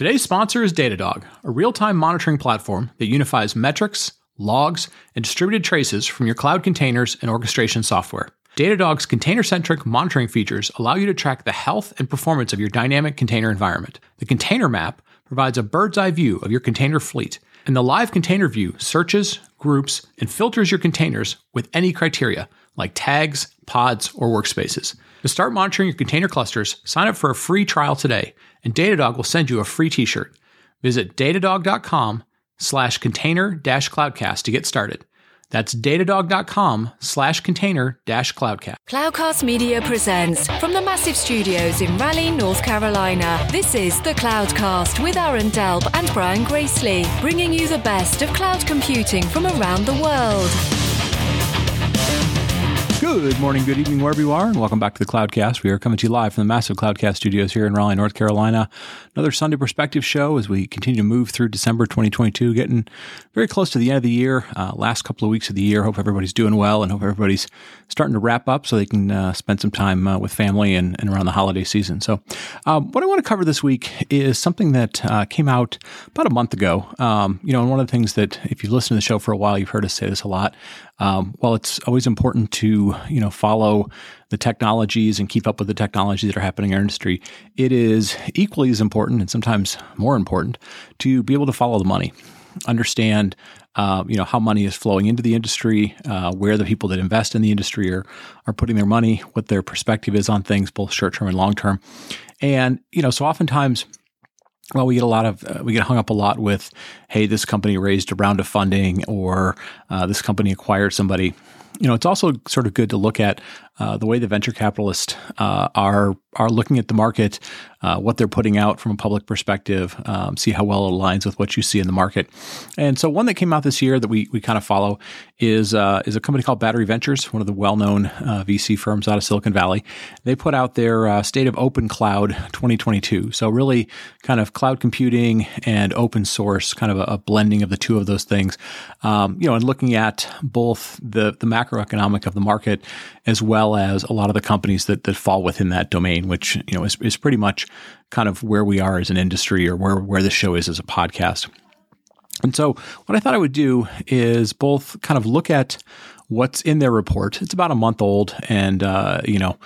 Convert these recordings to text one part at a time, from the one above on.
Today's sponsor is Datadog, a real time monitoring platform that unifies metrics, logs, and distributed traces from your cloud containers and orchestration software. Datadog's container centric monitoring features allow you to track the health and performance of your dynamic container environment. The container map provides a bird's eye view of your container fleet, and the live container view searches, groups, and filters your containers with any criteria like tags, pods, or workspaces. To start monitoring your container clusters, sign up for a free trial today, and Datadog will send you a free t-shirt. Visit datadog.com slash container dash cloudcast to get started. That's datadog.com slash container dash cloudcast. Cloudcast Media presents from the massive studios in Raleigh, North Carolina. This is the Cloudcast with Aaron Delp and Brian Gracely, bringing you the best of cloud computing from around the world. Good morning, good evening, wherever you are, and welcome back to the Cloudcast. We are coming to you live from the massive Cloudcast studios here in Raleigh, North Carolina. Another Sunday Perspective show as we continue to move through December 2022, getting very close to the end of the year. Uh, last couple of weeks of the year. Hope everybody's doing well and hope everybody's starting to wrap up so they can uh, spend some time uh, with family and, and, around the holiday season. So, um, what I want to cover this week is something that uh, came out about a month ago. Um, you know, and one of the things that if you've listened to the show for a while, you've heard us say this a lot. Um, while it's always important to you know follow the technologies and keep up with the technologies that are happening in our industry, it is equally as important and sometimes more important to be able to follow the money, understand uh, you know how money is flowing into the industry, uh, where the people that invest in the industry are are putting their money, what their perspective is on things, both short term and long term, and you know so oftentimes well, we get a lot of uh, we get hung up a lot with, hey, this company raised a round of funding, or uh, this company acquired somebody. You know, it's also sort of good to look at uh, the way the venture capitalists uh, are are looking at the market, uh, what they're putting out from a public perspective, um, see how well it aligns with what you see in the market. And so, one that came out this year that we we kind of follow is uh, is a company called Battery Ventures, one of the well known uh, VC firms out of Silicon Valley. They put out their uh, State of Open Cloud 2022. So really, kind of cloud computing and open source, kind of a, a blending of the two of those things. Um, you know, and looking at both the the macroeconomic of the market as well as a lot of the companies that, that fall within that domain, which you know is, is pretty much kind of where we are as an industry or where, where the show is as a podcast. And so what I thought I would do is both kind of look at what's in their report. It's about a month old and, uh, you know,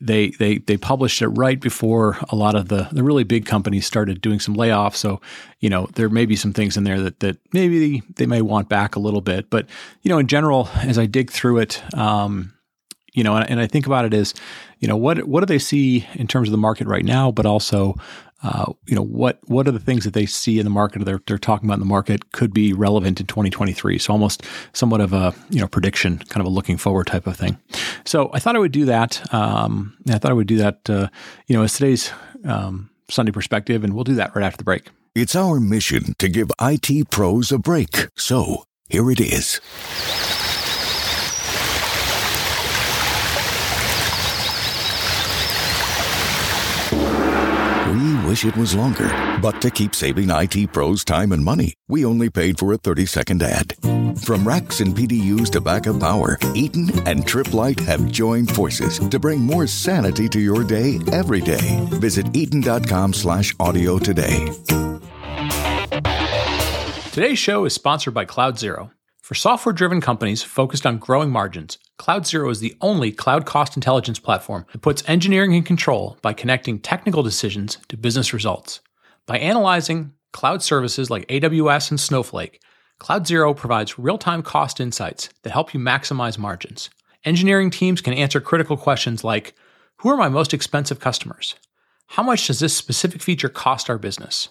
they, they, they published it right before a lot of the, the really big companies started doing some layoffs. So, you know, there may be some things in there that, that maybe they may want back a little bit, but, you know, in general, as I dig through it, um, you know, and, I think about it as, you know, what what do they see in terms of the market right now, but also, uh, you know, what what are the things that they see in the market or they're they're talking about in the market could be relevant in 2023. So almost somewhat of a you know prediction, kind of a looking forward type of thing. So I thought I would do that. Um, I thought I would do that. Uh, you know, as today's um, Sunday perspective, and we'll do that right after the break. It's our mission to give IT pros a break. So here it is. Wish it was longer. But to keep saving IT pros time and money, we only paid for a 30 second ad. From racks and PDUs to backup power, Eaton and Tripp Lite have joined forces to bring more sanity to your day every day. Visit eaton.com slash audio today. Today's show is sponsored by CloudZero. For software driven companies focused on growing margins, CloudZero is the only cloud cost intelligence platform that puts engineering in control by connecting technical decisions to business results. By analyzing cloud services like AWS and Snowflake, CloudZero provides real time cost insights that help you maximize margins. Engineering teams can answer critical questions like Who are my most expensive customers? How much does this specific feature cost our business?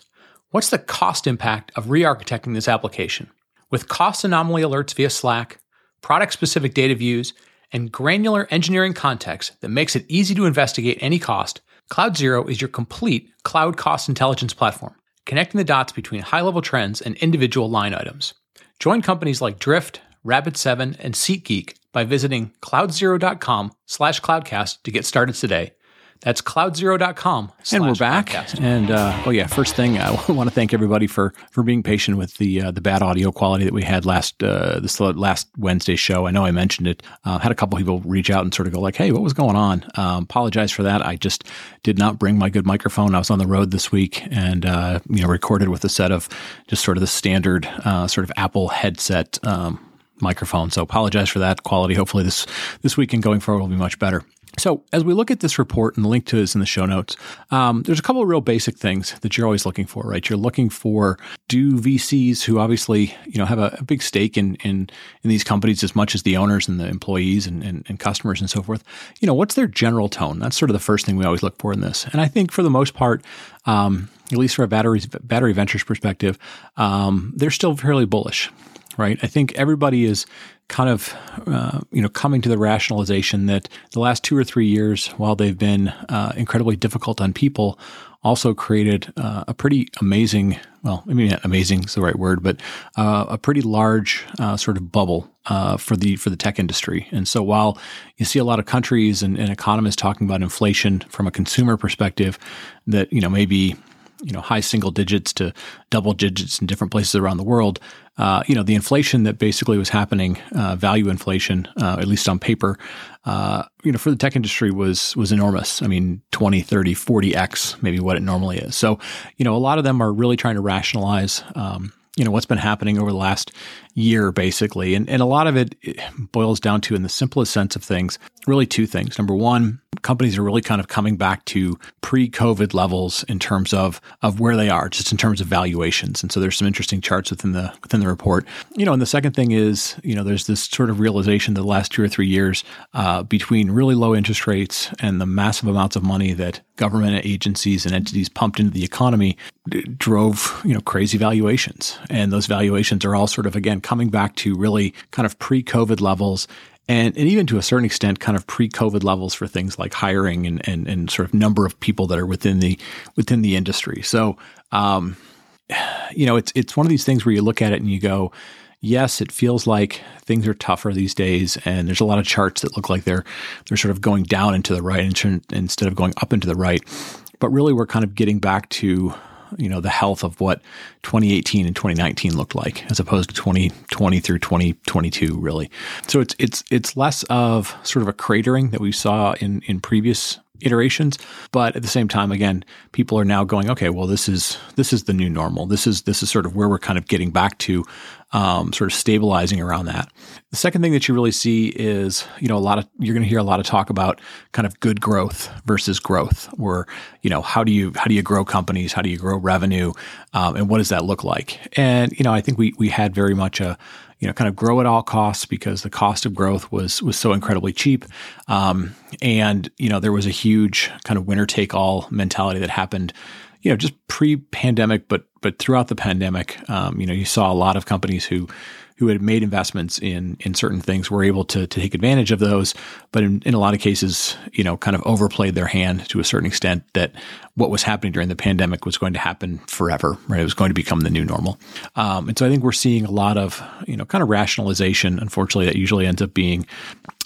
What's the cost impact of re architecting this application? With cost anomaly alerts via Slack, product specific data views, and granular engineering context that makes it easy to investigate any cost, CloudZero is your complete cloud cost intelligence platform, connecting the dots between high level trends and individual line items. Join companies like Drift, Rapid7, and SeatGeek by visiting cloudzero.com slash cloudcast to get started today. That's cloudzero.com. And we're back. Podcast. And uh, oh yeah, first thing I want to thank everybody for for being patient with the uh, the bad audio quality that we had last uh, this last Wednesday show. I know I mentioned it. Uh, had a couple people reach out and sort of go like, "Hey, what was going on?" Um, apologize for that. I just did not bring my good microphone. I was on the road this week and uh, you know recorded with a set of just sort of the standard uh, sort of Apple headset. Um, microphone. So apologize for that quality. Hopefully this this week and going forward will be much better. So, as we look at this report, and the link to is in the show notes, um, there's a couple of real basic things that you're always looking for, right? You're looking for do VCs who obviously you know have a, a big stake in, in in these companies as much as the owners and the employees and, and, and, customers and so forth. You know, what's their general tone? That's sort of the first thing we always look for in this. And I think for the most part, um, at least from a battery battery ventures perspective, um, they're still fairly bullish right? I think everybody is kind of uh, you know coming to the rationalization that the last two or three years, while they've been uh, incredibly difficult on people, also created uh, a pretty amazing well I mean amazing is the right word but uh, a pretty large uh, sort of bubble uh, for the for the tech industry. And so while you see a lot of countries and, and economists talking about inflation from a consumer perspective that you know maybe you know high single digits to double digits in different places around the world. Uh, you know the inflation that basically was happening, uh, value inflation, uh, at least on paper, uh, you know for the tech industry was was enormous. I mean 20, 30, 40 x maybe what it normally is. So you know a lot of them are really trying to rationalize. Um, you know what's been happening over the last year basically and, and a lot of it boils down to in the simplest sense of things really two things number one companies are really kind of coming back to pre-COVID levels in terms of of where they are, just in terms of valuations. And so there's some interesting charts within the within the report. You know, and the second thing is, you know, there's this sort of realization that the last two or three years, uh, between really low interest rates and the massive amounts of money that government agencies and entities pumped into the economy, d- drove you know crazy valuations. And those valuations are all sort of again coming back to really kind of pre-COVID levels and, and even to a certain extent, kind of pre-COVID levels for things like hiring and, and, and sort of number of people that are within the within the industry. So, um, you know, it's it's one of these things where you look at it and you go, yes, it feels like things are tougher these days, and there's a lot of charts that look like they're they're sort of going down into the right instead of going up into the right. But really, we're kind of getting back to you know the health of what 2018 and 2019 looked like as opposed to 2020 through 2022 really. So it's it's it's less of sort of a cratering that we saw in in previous iterations but at the same time again people are now going okay well this is this is the new normal this is this is sort of where we're kind of getting back to um, sort of stabilizing around that. The second thing that you really see is, you know, a lot of you're going to hear a lot of talk about kind of good growth versus growth, or you know, how do you how do you grow companies, how do you grow revenue, um, and what does that look like? And you know, I think we we had very much a you know, kind of grow at all costs because the cost of growth was was so incredibly cheap, um, and you know there was a huge kind of winner take all mentality that happened you know, just pre-pandemic, but but throughout the pandemic, um, you know, you saw a lot of companies who who had made investments in in certain things were able to, to take advantage of those, but in, in a lot of cases, you know, kind of overplayed their hand to a certain extent that what was happening during the pandemic was going to happen forever, right? It was going to become the new normal. Um, and so I think we're seeing a lot of, you know, kind of rationalization. Unfortunately, that usually ends up being,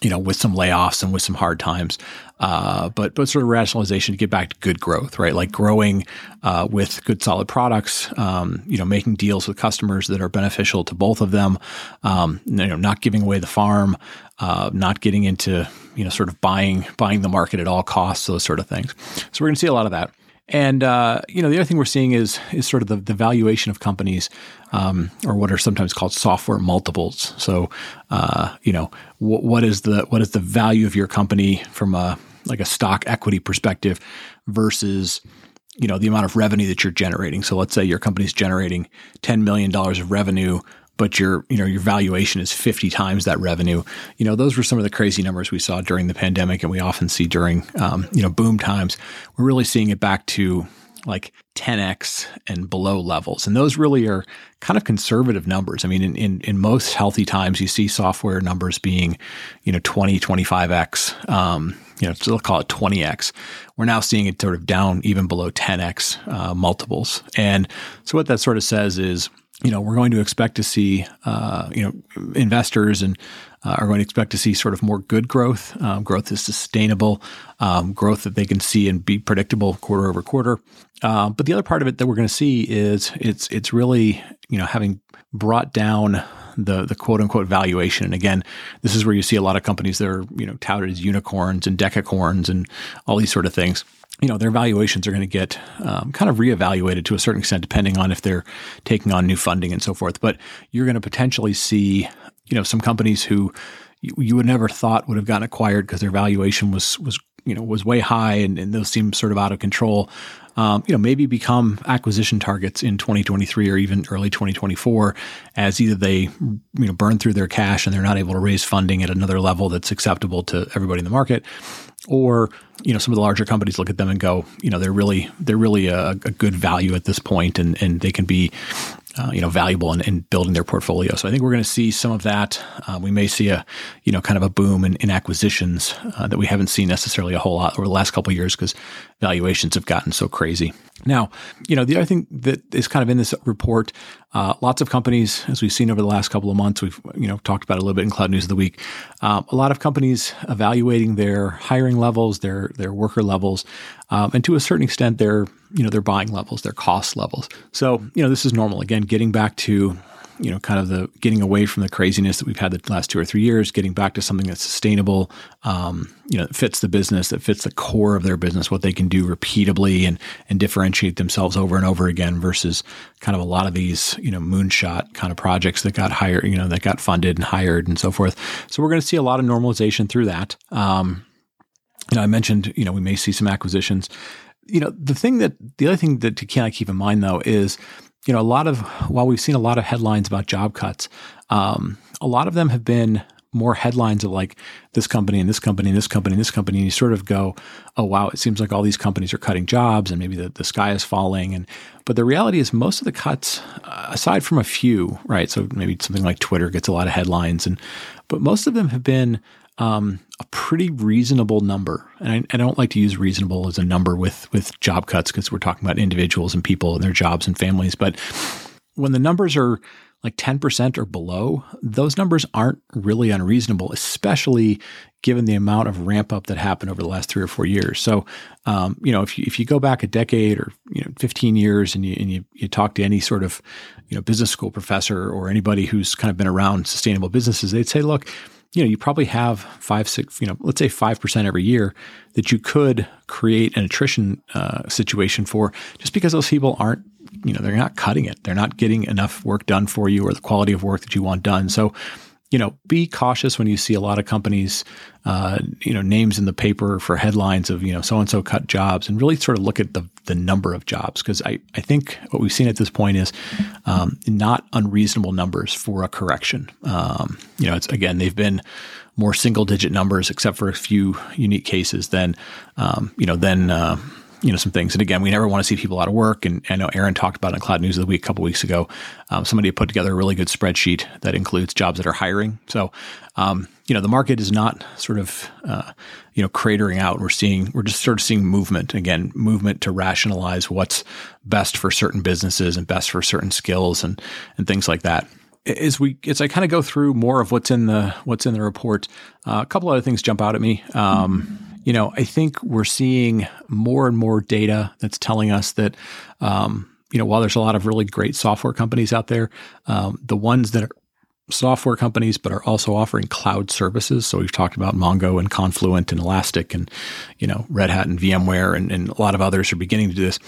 you know, with some layoffs and with some hard times. Uh, but but sort of rationalization to get back to good growth, right? Like growing uh, with good solid products, um, you know, making deals with customers that are beneficial to both of them, um, you know, not giving away the farm, uh, not getting into you know sort of buying buying the market at all costs, those sort of things. So we're going to see a lot of that. And uh, you know, the other thing we're seeing is is sort of the, the valuation of companies, um, or what are sometimes called software multiples. So, uh, you know, wh- what is the what is the value of your company from a like a stock equity perspective versus you know the amount of revenue that you're generating. So let's say your company's generating ten million dollars of revenue, but your you know your valuation is 50 times that revenue. You know those were some of the crazy numbers we saw during the pandemic, and we often see during um, you know boom times. We're really seeing it back to like 10x and below levels. And those really are kind of conservative numbers. I mean, in, in, in most healthy times, you see software numbers being, you know, 20, 25x. Um, you know, so they'll call it 20x. We're now seeing it sort of down even below 10x uh, multiples. And so what that sort of says is, you know, we're going to expect to see, uh, you know, investors and uh, are going to expect to see sort of more good growth. Um, growth is sustainable, um, growth that they can see and be predictable quarter over quarter. Uh, but the other part of it that we're going to see is it's it's really you know having brought down the the quote unquote valuation. And again, this is where you see a lot of companies that are you know touted as unicorns and decacorns and all these sort of things you know, their valuations are going to get um, kind of reevaluated to a certain extent, depending on if they're taking on new funding and so forth. But you're going to potentially see, you know, some companies who you, you would never thought would have gotten acquired because their valuation was was you know was way high and, and those seem sort of out of control. Um, you know, maybe become acquisition targets in 2023 or even early 2024 as either they, you know, burn through their cash and they're not able to raise funding at another level that's acceptable to everybody in the market, or you know some of the larger companies look at them and go you know they're really they're really a, a good value at this point and and they can be uh, you know valuable in, in, building their portfolio. So I think we're going to see some of that. Uh, we may see a you know kind of a boom in, in acquisitions uh, that we haven't seen necessarily a whole lot over the last couple years because valuations have gotten so crazy. Now, you know the other thing that is kind of in this report, uh, lots of companies, as we've seen over the last couple of months, we've you know talked about a little bit in Cloud News of the Week. Um, a lot of companies evaluating their hiring levels, their their worker levels, um, and to a certain extent, their you know their buying levels, their cost levels. So you know this is normal. Again, getting back to you know, kind of the getting away from the craziness that we've had the last two or three years, getting back to something that's sustainable, um, you know, that fits the business, that fits the core of their business, what they can do repeatably and and differentiate themselves over and over again versus kind of a lot of these, you know, moonshot kind of projects that got hired, you know, that got funded and hired and so forth. So we're going to see a lot of normalization through that. Um, you know, I mentioned, you know, we may see some acquisitions. You know, the thing that the other thing that to kind of keep in mind though is you know, a lot of while we've seen a lot of headlines about job cuts, um, a lot of them have been more headlines of like this company and this company and this company and this company. And you sort of go, oh, wow, it seems like all these companies are cutting jobs and maybe the, the sky is falling. And, but the reality is most of the cuts, uh, aside from a few, right? So maybe something like Twitter gets a lot of headlines and, but most of them have been um, a pretty reasonable number. And I, I, don't like to use reasonable as a number with with job cuts because we're talking about individuals and people and their jobs and families. But when the numbers are like 10% or below, those numbers aren't really unreasonable, especially given the amount of ramp up that happened over the last three or four years. So, um, you know, if you, if you go back a decade or, you know, 15 years and you, and you, you talk to any sort of, you know, business school professor or anybody who's kind of been around sustainable businesses, they'd say, look, you know, you probably have five, six, you know, let's say 5% every year that you could create an attrition uh, situation for just because those people aren't, you know, they're not cutting it. They're not getting enough work done for you or the quality of work that you want done. So, you know, be cautious when you see a lot of companies, uh, you know, names in the paper for headlines of, you know, so and so cut jobs and really sort of look at the, the number of jobs. Cause I, I think what we've seen at this point is um, not unreasonable numbers for a correction. Um, you know, it's again, they've been more single digit numbers, except for a few unique cases than, um, you know, then, uh, you know some things. And again, we never want to see people out of work. And I know Aaron talked about it in Cloud News of the Week a couple weeks ago. Um, somebody put together a really good spreadsheet that includes jobs that are hiring. So um, you know the market is not sort of uh, you know cratering out. We're seeing we're just sort of seeing movement again, movement to rationalize what's best for certain businesses and best for certain skills and and things like that as we as I kind of go through more of what's in the what's in the report, uh, a couple other things jump out at me. Um, you know, I think we're seeing more and more data that's telling us that, um, you know, while there's a lot of really great software companies out there, um, the ones that are software companies, but are also offering cloud services. So we've talked about Mongo and Confluent and Elastic and, you know, Red Hat and VMware and, and a lot of others are beginning to do this.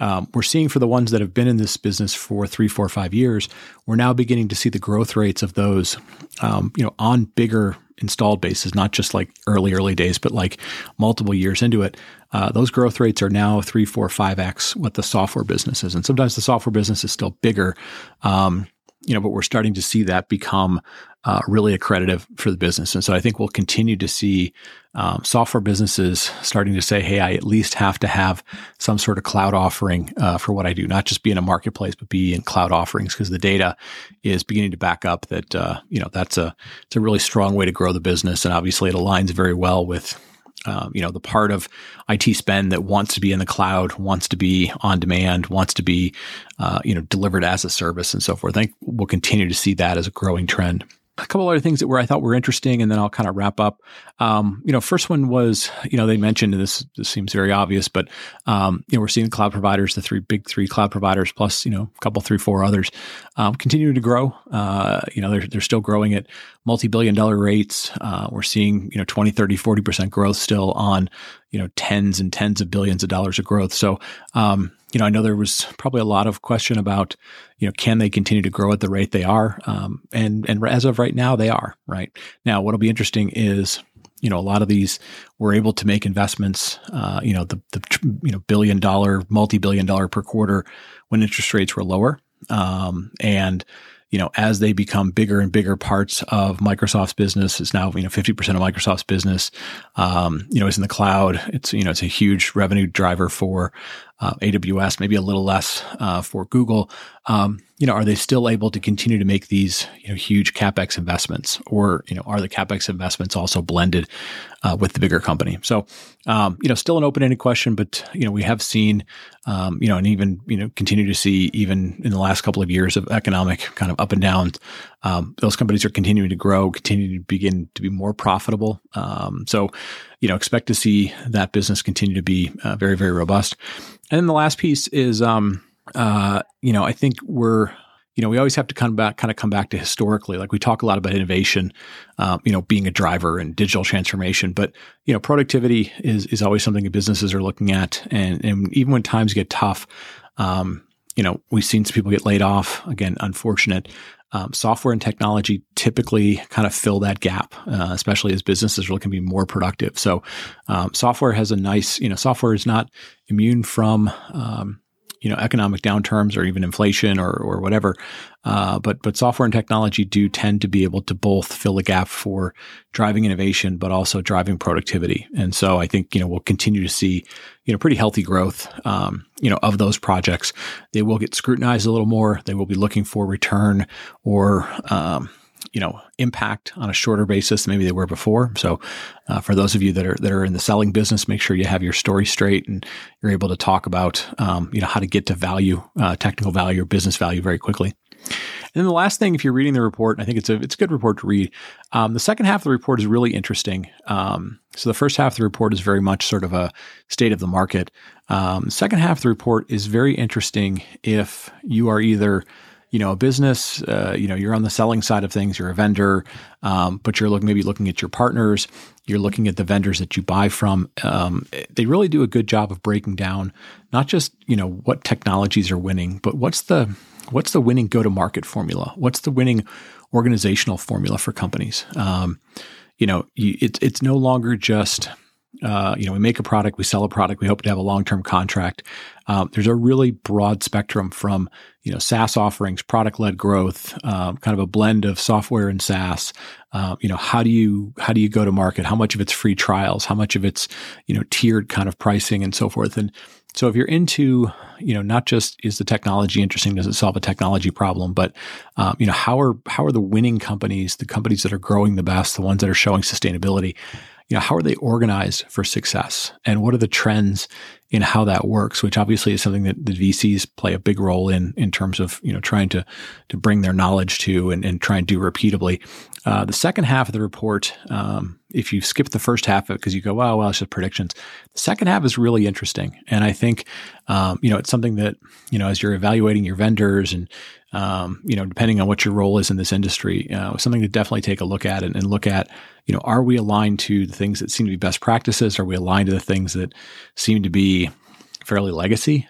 Um, we're seeing for the ones that have been in this business for three, four, five years, we're now beginning to see the growth rates of those, um, you know, on bigger installed bases, not just like early, early days, but like multiple years into it, uh, those growth rates are now three, four, five X what the software business is. And sometimes the software business is still bigger. Um, you know, but we're starting to see that become uh, really accredited for the business. And so I think we'll continue to see um, software businesses starting to say, hey, I at least have to have some sort of cloud offering uh, for what I do, not just be in a marketplace, but be in cloud offerings because the data is beginning to back up that, uh, you know, that's a, it's a really strong way to grow the business. And obviously it aligns very well with um, you know, the part of IT spend that wants to be in the cloud, wants to be on demand, wants to be, uh, you know, delivered as a service and so forth. I think we'll continue to see that as a growing trend a couple other things that were I thought were interesting, and then I'll kind of wrap up. Um, you know, first one was you know they mentioned and this this seems very obvious, but um, you know we're seeing the cloud providers, the three big three cloud providers, plus you know a couple three four others, um, continue to grow. Uh, you know they're they're still growing at multi billion dollar rates. Uh, we're seeing you know 20, 30, 40 percent growth still on you know tens and tens of billions of dollars of growth. So um, you know, I know there was probably a lot of question about, you know, can they continue to grow at the rate they are? Um, and and as of right now, they are right now. What'll be interesting is, you know, a lot of these were able to make investments, uh, you know, the the you know billion dollar, multi billion dollar per quarter when interest rates were lower, um, and you know, as they become bigger and bigger parts of Microsoft's business, it's now, you know, 50% of Microsoft's business, um, you know, is in the cloud. It's, you know, it's a huge revenue driver for uh, AWS, maybe a little less uh, for Google. Um, you know, are they still able to continue to make these you know huge capex investments, or you know, are the capex investments also blended uh, with the bigger company? So, um, you know, still an open-ended question, but you know, we have seen, um, you know, and even you know, continue to see even in the last couple of years of economic kind of up and down, um, those companies are continuing to grow, continue to begin to be more profitable. Um, so, you know, expect to see that business continue to be uh, very, very robust. And then the last piece is, um, uh, you know, I think we're, you know, we always have to come back, kind of come back to historically. Like we talk a lot about innovation, um, you know, being a driver and digital transformation, but you know, productivity is is always something that businesses are looking at, and and even when times get tough, um, you know, we've seen some people get laid off. Again, unfortunate. Um, software and technology typically kind of fill that gap, uh, especially as businesses looking to be more productive. So, um, software has a nice, you know, software is not immune from, um, you know, economic downturns or even inflation or, or whatever. Uh, but but software and technology do tend to be able to both fill the gap for driving innovation, but also driving productivity. And so I think you know we'll continue to see you know pretty healthy growth um, you know of those projects. They will get scrutinized a little more. They will be looking for return or um, you know impact on a shorter basis than maybe they were before. So, uh, for those of you that are that are in the selling business, make sure you have your story straight and you're able to talk about um, you know how to get to value, uh, technical value, or business value very quickly. And then the last thing, if you're reading the report, I think it's a it's a good report to read. Um, the second half of the report is really interesting. Um, so the first half of the report is very much sort of a state of the market. Um, second half of the report is very interesting if you are either you know a business uh, you know you're on the selling side of things you're a vendor um, but you're looking maybe looking at your partners you're looking at the vendors that you buy from um, they really do a good job of breaking down not just you know what technologies are winning but what's the what's the winning go to market formula? What's the winning organizational formula for companies? Um, you know it, it's no longer just uh, you know, we make a product, we sell a product, we hope to have a long-term contract. Um, there's a really broad spectrum from, you know, SaaS offerings, product-led growth, um, kind of a blend of software and SaaS. Uh, you know, how do you how do you go to market? How much of it's free trials? How much of it's you know tiered kind of pricing and so forth? And so if you're into, you know, not just is the technology interesting, does it solve a technology problem, but um, you know, how are how are the winning companies, the companies that are growing the best, the ones that are showing sustainability? You know, how are they organized for success and what are the trends in how that works, which obviously is something that the VCs play a big role in, in terms of, you know, trying to, to bring their knowledge to and, and try and do repeatably. Uh, the second half of the report, um, if you skip the first half of it because you go, wow, well, it's just predictions. The second half is really interesting. And I think, um, you know, it's something that, you know, as you're evaluating your vendors and, um, you know, depending on what your role is in this industry, uh, something to definitely take a look at and, and, look at, you know, are we aligned to the things that seem to be best practices? Are we aligned to the things that seem to be fairly legacy?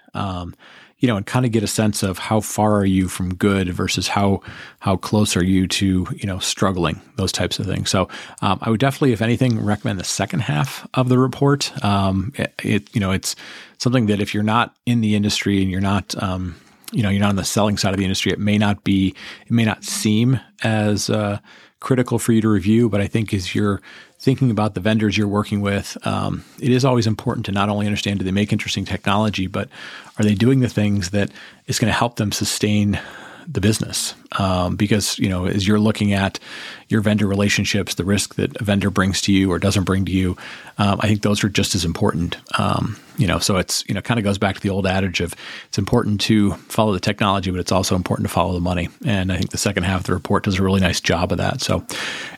You know, and kind of get a sense of how far are you from good versus how how close are you to you know struggling those types of things. So um, I would definitely, if anything, recommend the second half of the report. Um, it, it, you know it's something that if you're not in the industry and you're not um, you know you're not on the selling side of the industry, it may not be it may not seem as uh, critical for you to review. But I think as you're thinking about the vendors you're working with, um, it is always important to not only understand do they make interesting technology, but are they doing the things that is going to help them sustain the business um, because you know as you're looking at your vendor relationships, the risk that a vendor brings to you or doesn't bring to you, um, I think those are just as important. Um, you know, so it's you know kind of goes back to the old adage of it's important to follow the technology, but it's also important to follow the money. And I think the second half of the report does a really nice job of that. So,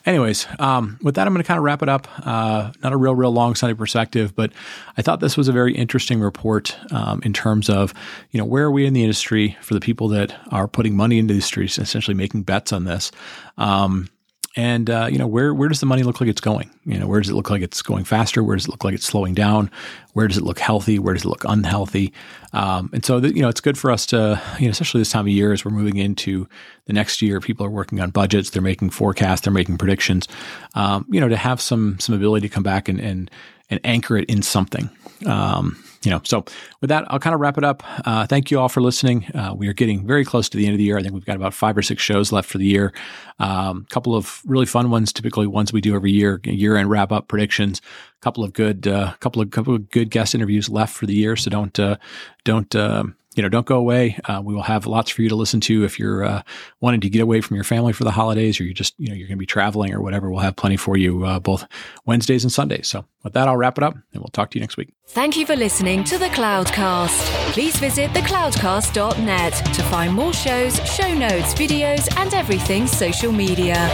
anyways, um, with that, I'm going to kind of wrap it up. Uh, not a real, real long Sunday perspective, but I thought this was a very interesting report um, in terms of you know where are we in the industry for the people that are putting money into the industry, essentially making bets on this. Um, and uh, you know where where does the money look like it's going? You know where does it look like it's going faster? Where does it look like it's slowing down? Where does it look healthy? Where does it look unhealthy? Um, and so the, you know it's good for us to you know especially this time of year as we're moving into the next year. People are working on budgets. They're making forecasts. They're making predictions. Um, you know to have some some ability to come back and and and anchor it in something. Um, you know, so with that, I'll kind of wrap it up. Uh, thank you all for listening. Uh, we are getting very close to the end of the year. I think we've got about five or six shows left for the year. A um, couple of really fun ones, typically ones we do every year, year end wrap up predictions. A couple of good, uh, couple of couple of good guest interviews left for the year. So don't uh, don't um, you know, don't go away. Uh, we will have lots for you to listen to if you're uh, wanting to get away from your family for the holidays, or you just, you know, you're going to be traveling or whatever. We'll have plenty for you uh, both Wednesdays and Sundays. So with that, I'll wrap it up, and we'll talk to you next week. Thank you for listening to the Cloudcast. Please visit thecloudcast.net to find more shows, show notes, videos, and everything social media.